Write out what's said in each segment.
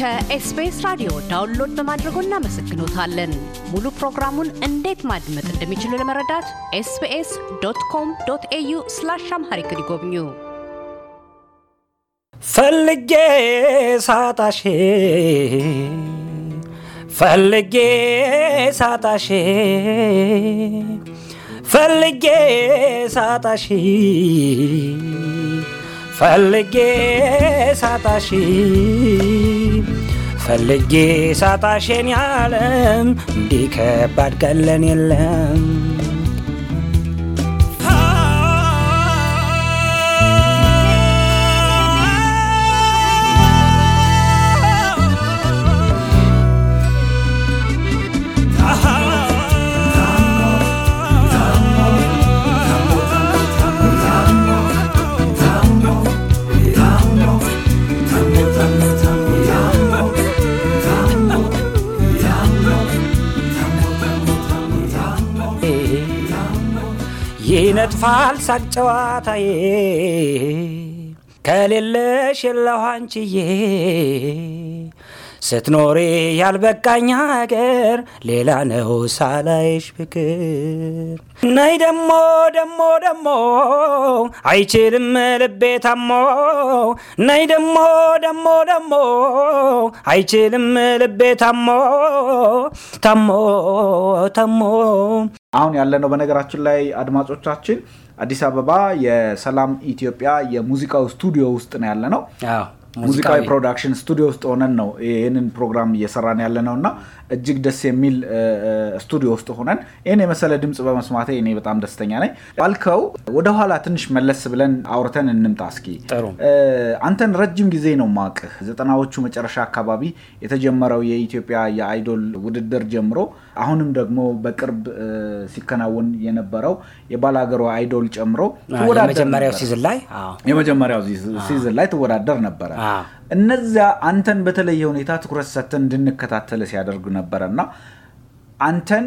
ከ SBS ራዲዮ download በማድረጎ እናመሰግኖታለን። ሙሉ ፕሮግራሙን እንዴት ማድመጥ እንደሚችሉ ለመረዳት SBS dot com dot au slash Amharic ይጎብኙ። ፈልጌ ሳጣሽ ፈልጌ ሳጣሽ ፈልጌ ሳጣሽ ፈልጌ ሳጣሽ ፈልጌ ሳጣሽን ያለም እንዲህ ከባድ ቀለን የለም ይነጥፋል ሳቅ ጨዋታዬ። ከሌለሽ የለሁ አንቺዬ። ስትኖሪ ያልበቃኝ ሀገር ሌላ ነው ሳላይሽ ፍቅር። ነይ ደሞ ደሞ ደሞ አይችልም ልቤ ታሞ። ነይ ደሞ ደሞ ደሞ አይችልም ልቤ ታሞ። ታሞ ታሞ አሁን ያለነው በነገራችን ላይ አድማጮቻችን አዲስ አበባ የሰላም ኢትዮጵያ የሙዚቃው ስቱዲዮ ውስጥ ነው ያለነው ሙዚቃዊ production ስቱዲዮ ውስጥ ሆነን ነው ይህንን ፕሮግራም እየሰራን ያለነው እና እጅግ ደስ የሚል ስቱዲዮ ውስጥ ሆነን ይህን የመሰለ ድምፅ በመስማቴ እኔ በጣም ደስተኛ ነኝ። ባልከው ወደኋላ ትንሽ መለስ ብለን አውርተን እንምጣ እስኪ። አንተን ረጅም ጊዜ ነው ማውቅህ ዘጠናዎቹ መጨረሻ አካባቢ የተጀመረው የኢትዮጵያ የ Idol ውድድር ጀምሮ አሁንም ደግሞ በቅርብ ሲከናወን የነበረው የባላገሩ Idol ጨምሮ የመጀመሪያው season ላይ የመጀመሪያው season ላይ ትወዳደር ነበረ። እነዚያ አንተን በተለየ ሁኔታ ትኩረት ሰጥተን እንድንከታተል ሲያደርጉ ነበረ እና አንተን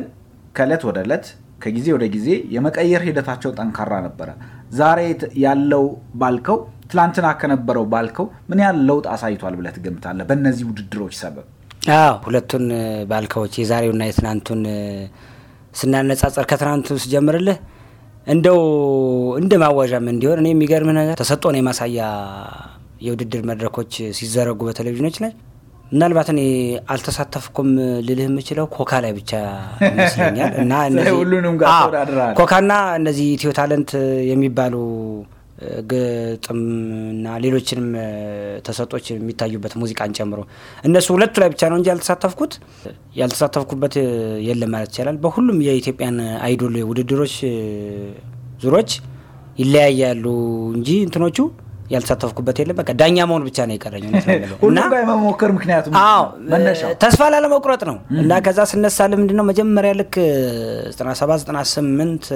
ከእለት ወደ እለት ከጊዜ ወደ ጊዜ የመቀየር ሂደታቸው ጠንካራ ነበረ። ዛሬ ያለው ባልከው ትላንትና ከነበረው ባልከው ምን ያህል ለውጥ አሳይቷል ብለህ ትገምታለህ? በእነዚህ ውድድሮች ሰበብ አዎ ሁለቱን ባልከዎች የዛሬውና የትናንቱን ስናነጻጸር ከትናንቱ ስጀምርልህ እንደው እንደ ማዋዣም እንዲሆን እኔ የሚገርምህ ነገር ተሰጥኦን የማሳያ የውድድር መድረኮች ሲዘረጉ በቴሌቪዥኖች ላይ ምናልባት እኔ አልተሳተፍኩም ልልህ የምችለው ኮካ ላይ ብቻ ይመስለኛል። እና ኮካና እነዚህ ኢትዮ ታለንት የሚባሉ እ፣ ግጥምና ሌሎችንም ተሰጦች የሚታዩበት ሙዚቃን ጨምሮ እነሱ ሁለቱ ላይ ብቻ ነው እንጂ ያልተሳተፍኩት። ያልተሳተፍኩበት የለም ማለት ይቻላል። በሁሉም የኢትዮጵያን አይዶል ውድድሮች ዙሮች ይለያያሉ እንጂ እንትኖቹ ያልተሳተፍኩበት የለም። በቃ ዳኛ መሆን ብቻ ነው የቀረኝ። ሁሉም እና- ጋር የመሞከር ምክንያቱም ተስፋ ላለመቁረጥ ነው። እና ከዛ ስነሳ ምንድን ነው መጀመሪያ ልክ 97 98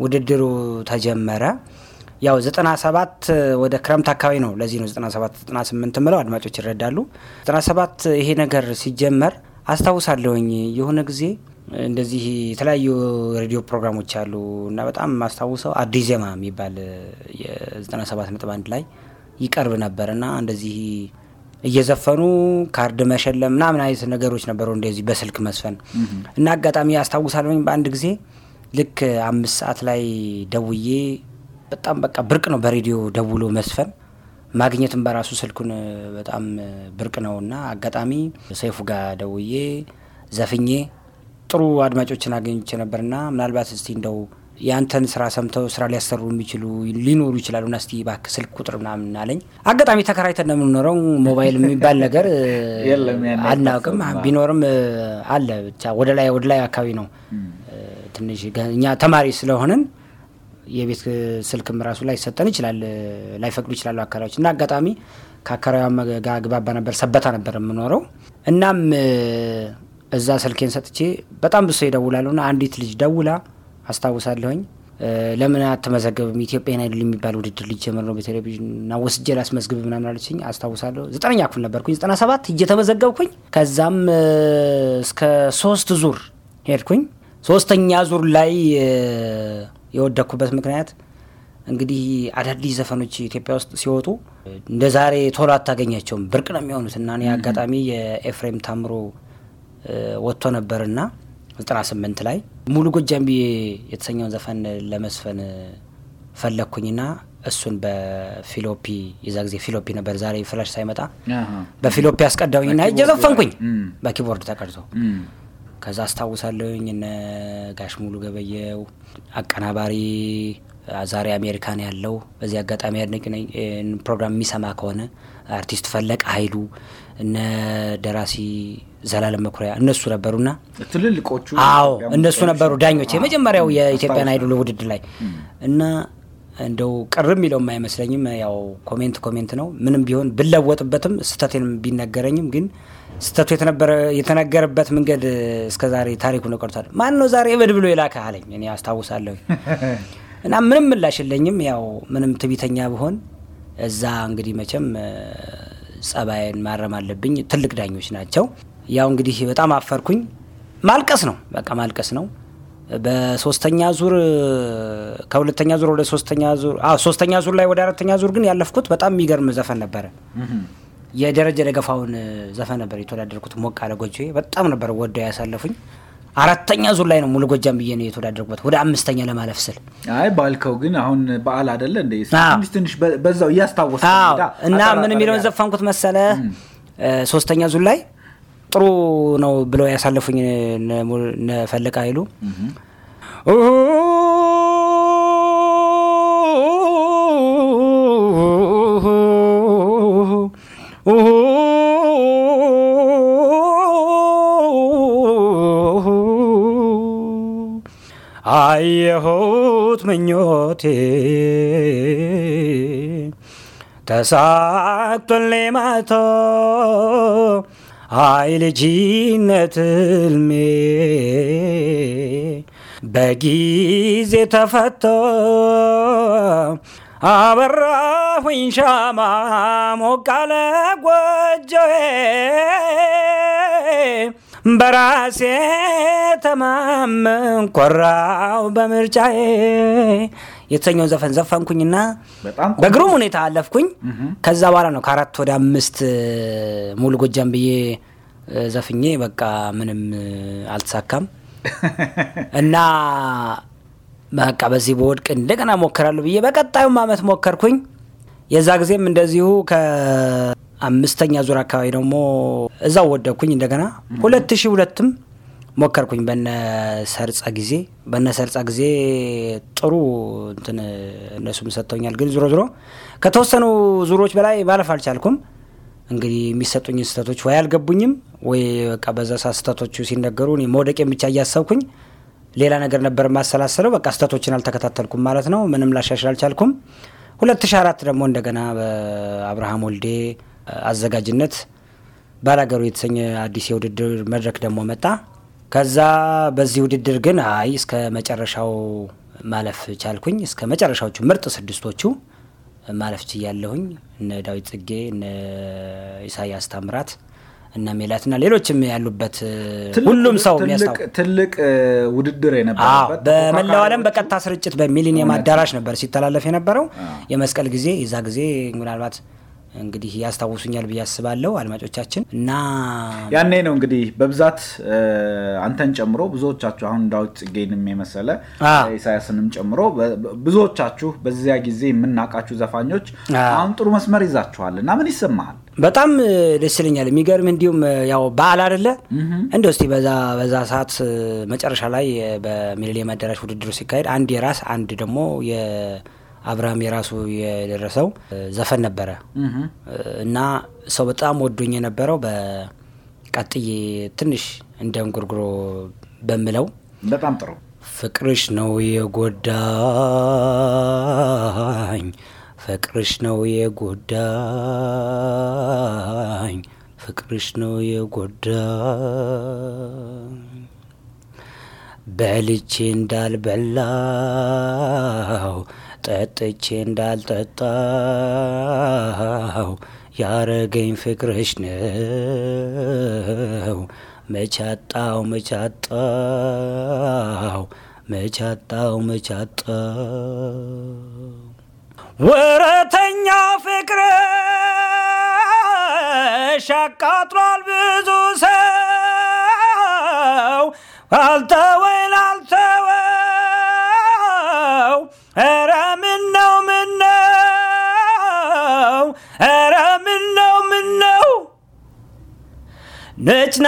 ውድድሩ ተጀመረ። ያው 97 ወደ ክረምት አካባቢ ነው። ለዚህ ነው 97 98 ምለው አድማጮች ይረዳሉ። 97 ይሄ ነገር ሲጀመር አስታውሳለሁኝ የሆነ ጊዜ እንደዚህ የተለያዩ ሬዲዮ ፕሮግራሞች አሉ እና በጣም ማስታውሰው አዲስ ዜማ የሚባል የ97 ነጥብ አንድ ላይ ይቀርብ ነበር እና እንደዚህ እየዘፈኑ ካርድ መሸለም ምናምን አይነት ነገሮች ነበሩ፣ እንደዚህ በስልክ መስፈን እና አጋጣሚ አስታውሳለሁኝ በአንድ ጊዜ ልክ አምስት ሰዓት ላይ ደውዬ በጣም በቃ ብርቅ ነው በሬዲዮ ደውሎ መስፈን ማግኘትም በራሱ ስልኩን በጣም ብርቅ ነው እና አጋጣሚ ሰይፉ ጋር ደውዬ ዘፍኜ ጥሩ አድማጮችን አገኝቼ ነበርና ምናልባት እስቲ እንደው የአንተን ስራ ሰምተው ስራ ሊያሰሩ የሚችሉ ሊኖሩ ይችላሉ እና እስቲ እባክህ ስልክ ቁጥር ምናምን አለኝ። አጋጣሚ ተከራይተን ነው የምንኖረው። ሞባይል የሚባል ነገር አናውቅም። ቢኖርም አለ ብቻ ወደ ላይ ወደ ላይ አካባቢ ነው ትንሽ እኛ ተማሪ ስለሆንን የቤት ስልክም ራሱ ላይ ሰጠን ይችላል ላይፈቅዱ ይችላሉ አካባቢዎች እና አጋጣሚ ከአካባቢዋ ጋር ግባባ ነበር። ሰበታ ነበር የምኖረው። እናም እዛ ስልኬን ሰጥቼ በጣም ብሶ ይደውላሉ እና አንዲት ልጅ ደውላ አስታውሳለሁኝ ለምን አትመዘገብም ኢትዮጵያን አይዶል የሚባል ውድድር ሊጀምር ነው በቴሌቪዥን እና ወስጄ ላስመዝግብ ምናምን አለችኝ። አስታውሳለሁ ዘጠነኛ ክፍል ነበርኩኝ ዘጠና ሰባት እጄ ተመዘገብኩኝ። ከዛም እስከ ሶስት ዙር ሄድኩኝ። ሶስተኛ ዙር ላይ የወደኩበት ምክንያት እንግዲህ አዳዲስ ዘፈኖች ኢትዮጵያ ውስጥ ሲወጡ እንደ ዛሬ ቶሎ አታገኛቸውም፣ ብርቅ ነው የሚሆኑት እና እኔ አጋጣሚ የኤፍሬም ታምሮ ወጥቶ ነበርና ዘጠና ስምንት ላይ ሙሉ ጎጃም ብዬ የተሰኘውን ዘፈን ለመዝፈን ፈለግኩኝና እሱን በ floppy የዛ ጊዜ floppy ነበር፣ ዛሬ flash ሳይመጣ በ floppy አስቀዳውኝና እጀ ዘፈንኩኝ በ keyboard ተቀድቶ። ከዛ አስታውሳለሁኝ እነ ጋሽ ሙሉ ገበየው አቀናባሪ ዛሬ አሜሪካን ያለው በዚህ አጋጣሚ ያድነቂ ፕሮግራም የሚሰማ ከሆነ አርቲስት ፈለቀ ኃይሉ እነ ደራሲ ዘላለም መኩሪያ እነሱ ነበሩና ትልልቆቹ አዎ እነሱ ነበሩ ዳኞች የመጀመሪያው የኢትዮጵያን Idol ውድድር ላይ እና እንደው ቅር የሚለውም አይመስለኝም። ያው comment comment ነው። ምንም ቢሆን ብለወጥበትም ስህተቴንም ቢነገረኝም ግን ስህተቱ የተነገረበት መንገድ እስከ ዛሬ ታሪኩ ነው ቀርቷል። ማን ነው ዛሬ እብድ ብሎ የላከ አለኝ። እኔ አስታውሳለሁ እና ምንም ምላሽ የለኝም። ያው ምንም ትቢተኛ ብሆን እዛ እንግዲህ መቼም ጸባይን ማረም አለብኝ። ትልቅ ዳኞች ናቸው። ያው እንግዲህ በጣም አፈርኩኝ። ማልቀስ ነው በቃ ማልቀስ ነው። በሶስተኛ ዙር ከሁለተኛ ዙር ወደ ሶስተኛ ዙር ሶስተኛ ዙር ላይ ወደ አራተኛ ዙር ግን ያለፍኩት በጣም የሚገርም ዘፈን ነበረ። የደረጀ ደገፋውን ዘፈን ነበር የተወዳደርኩት። ሞቅ አለ ጎጆ በጣም ነበር ወደው ያሳለፉኝ። አራተኛ ዙር ላይ ነው ሙሉ ጎጃም ብዬ ነው የተወዳደርኩበት ወደ አምስተኛ ለማለፍ ስል። አይ ባልከው ግን አሁን በዓል አይደለ እንደ ትንሽ ትንሽ በዛው እያስታወስ እና ምን የሚለውን ዘፈንኩት መሰለ ሶስተኛ ዙር ላይ ጥሩ ነው ብለው ያሳለፉኝ ፈለቀ ኃይሉ አየሁት ምኞቴ። ተሳክቶልኝ ማቶ አይ ልጅነት ህልሜ። በጊዜ ተፈቶ አበራሁኝ ሻማ ሞቃለ ጎጆዬ በራሴ ተማመን ኮራው በምርጫዬ የተሰኘውን ዘፈን ዘፈንኩኝና በግሩም ሁኔታ አለፍኩኝ። ከዛ በኋላ ነው ከአራት ወደ አምስት ሙሉ ጎጃም ብዬ ዘፍኜ በቃ ምንም አልተሳካም እና በቃ በዚህ በወድቅ እንደገና ሞክራለሁ ብዬ በቀጣዩም አመት ሞከርኩኝ። የዛ ጊዜም እንደዚሁ ከአምስተኛ ዙር አካባቢ ደግሞ እዛው ወደኩኝ እንደገና ሁለት ሺህ ሁለትም ሞከርኩኝ በነ ሰርጸ ጊዜ በነ ሰርጸ ጊዜ ጥሩ እንትን እነሱም ሰጥተውኛል። ግን ዞሮ ዞሮ ከተወሰኑ ዙሮች በላይ ማለፍ አልቻልኩም። እንግዲህ የሚሰጡኝ ስህተቶች ወይ አልገቡኝም ወይ በቃ በዛ ሰዓት ስህተቶቹ ሲነገሩ እኔ መውደቄን ብቻ እያሰብኩኝ ሌላ ነገር ነበር የማሰላሰለው። በቃ ስህተቶችን አልተከታተልኩም ማለት ነው። ምንም ላሻሽል አልቻልኩም። ሁለት ሺ አራት ደግሞ እንደገና በአብርሃም ወልዴ አዘጋጅነት ባላገሩ የተሰኘ አዲስ የውድድር መድረክ ደግሞ መጣ። ከዛ በዚህ ውድድር ግን አይ እስከ መጨረሻው ማለፍ ቻልኩኝ። እስከ መጨረሻዎቹ ምርጥ ስድስቶቹ ማለፍ ችያለሁኝ። እነ ዳዊት ጽጌ፣ እነ ኢሳያስ ታምራት፣ እነ ሜላትና ሌሎችም ያሉበት ሁሉም ሰው የሚያስታው ትልቅ ውድድር የነበረበት በመላው ዓለም በቀጥታ ስርጭት በሚሊኒየም አዳራሽ ነበር ሲተላለፍ የነበረው የመስቀል ጊዜ። የዛ ጊዜ ምናልባት እንግዲህ ያስታውሱኛል ብዬ አስባለሁ አድማጮቻችን። እና ያኔ ነው እንግዲህ በብዛት አንተን ጨምሮ ብዙዎቻችሁ አሁን ዳዊት ጽጌንም የመሰለ ኢሳያስንም ጨምሮ ብዙዎቻችሁ በዚያ ጊዜ የምናውቃችሁ ዘፋኞች አሁን ጥሩ መስመር ይዛችኋል እና ምን ይሰማሃል? በጣም ደስ ይለኛል። የሚገርም እንዲሁም ያው በዓል አይደለ እንደ እስቲ በዛ በዛ ሰዓት መጨረሻ ላይ በሚሊኒየም አዳራሽ ውድድሩ ሲካሄድ አንድ የራስ አንድ ደግሞ አብርሃም የራሱ የደረሰው ዘፈን ነበረ። እና ሰው በጣም ወዶኝ የነበረው በቀጥዬ ትንሽ እንደ እንጉርጉሮ በምለው በጣም ጥሩ። ፍቅርሽ ነው የጎዳኝ ፍቅርሽ ነው የጎዳኝ ፍቅርሽ ነው የጎዳኝ። በልቼ እንዳልበላው ጠጥቼ እንዳልጠጣው ያረገኝ ፍቅርሽ ነው። መቻጣው መቻጣው መቻጣው መቻጣው ወረተኛ ፍቅርሽ አቃጥሏል ብዙ ሰው። አልተወይ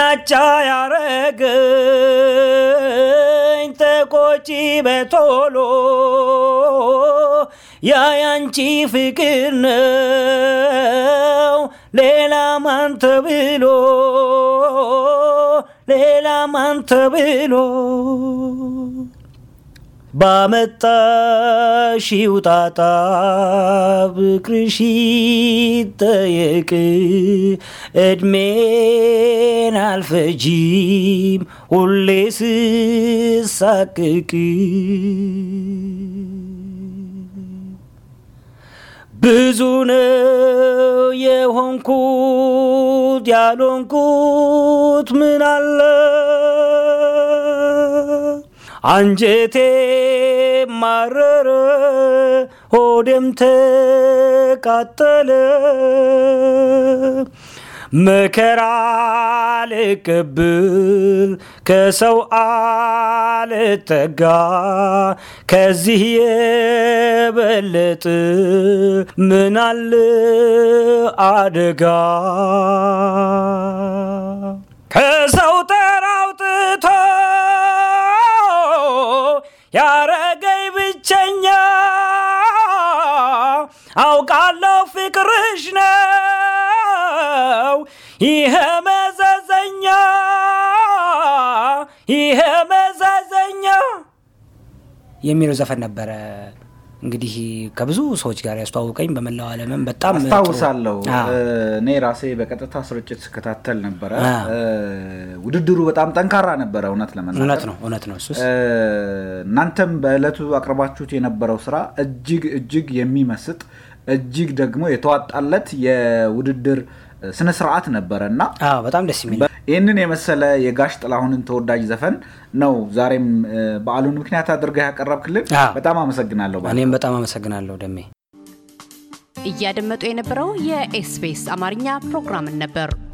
ነጭናጫ ያረገኝ ተቆጪ በቶሎ ያ ያንቺ ፍቅር ነው። ሌላ ማን ተብሎ? ሌላ ማን ተብሎ ባመጣሽው ጣጣ ፍቅርሽ ይጠየቅ እድሜን አልፈጂም ሁሌ ስሳቅቅ ብዙ ነው የሆንኩት ያልሆንኩት ምን አለ አንጀቴ ማረረ ሆዴም ተቃጠለ። መከራ ልቀብል ከሰው አልጠጋ ከዚህ የበለጥ ምናል አደጋ? ከሰው አውቃለሁ ፍቅርሽ ነው ይሄ መዘዘኛ ይሄ መዘዘኛ የሚለው ዘፈን ነበረ። እንግዲህ ከብዙ ሰዎች ጋር ያስተዋውቀኝ በመላው ዓለምም በጣም አስታውሳለሁ። እኔ ራሴ በቀጥታ ስርጭት ስከታተል ነበረ። ውድድሩ በጣም ጠንካራ ነበረ። እውነት ለመናገር እውነት ነው እውነት ነው እሱስ? እናንተም በዕለቱ አቅርባችሁት የነበረው ስራ እጅግ እጅግ የሚመስጥ እጅግ ደግሞ የተዋጣለት የውድድር ስነ ስርዓት ነበረ እና አዎ በጣም ደስ የሚል ይህንን የመሰለ የጋሽ ጥላሁንን ተወዳጅ ዘፈን ነው ዛሬም በዓሉን ምክንያት አድርገህ ያቀረብክልን አዎ። በጣም አመሰግናለሁ እኔም በጣም አመሰግናለሁ ደሜ እያደመጡ የነበረው የኤስቢኤስ አማርኛ ፕሮግራምን ነበር።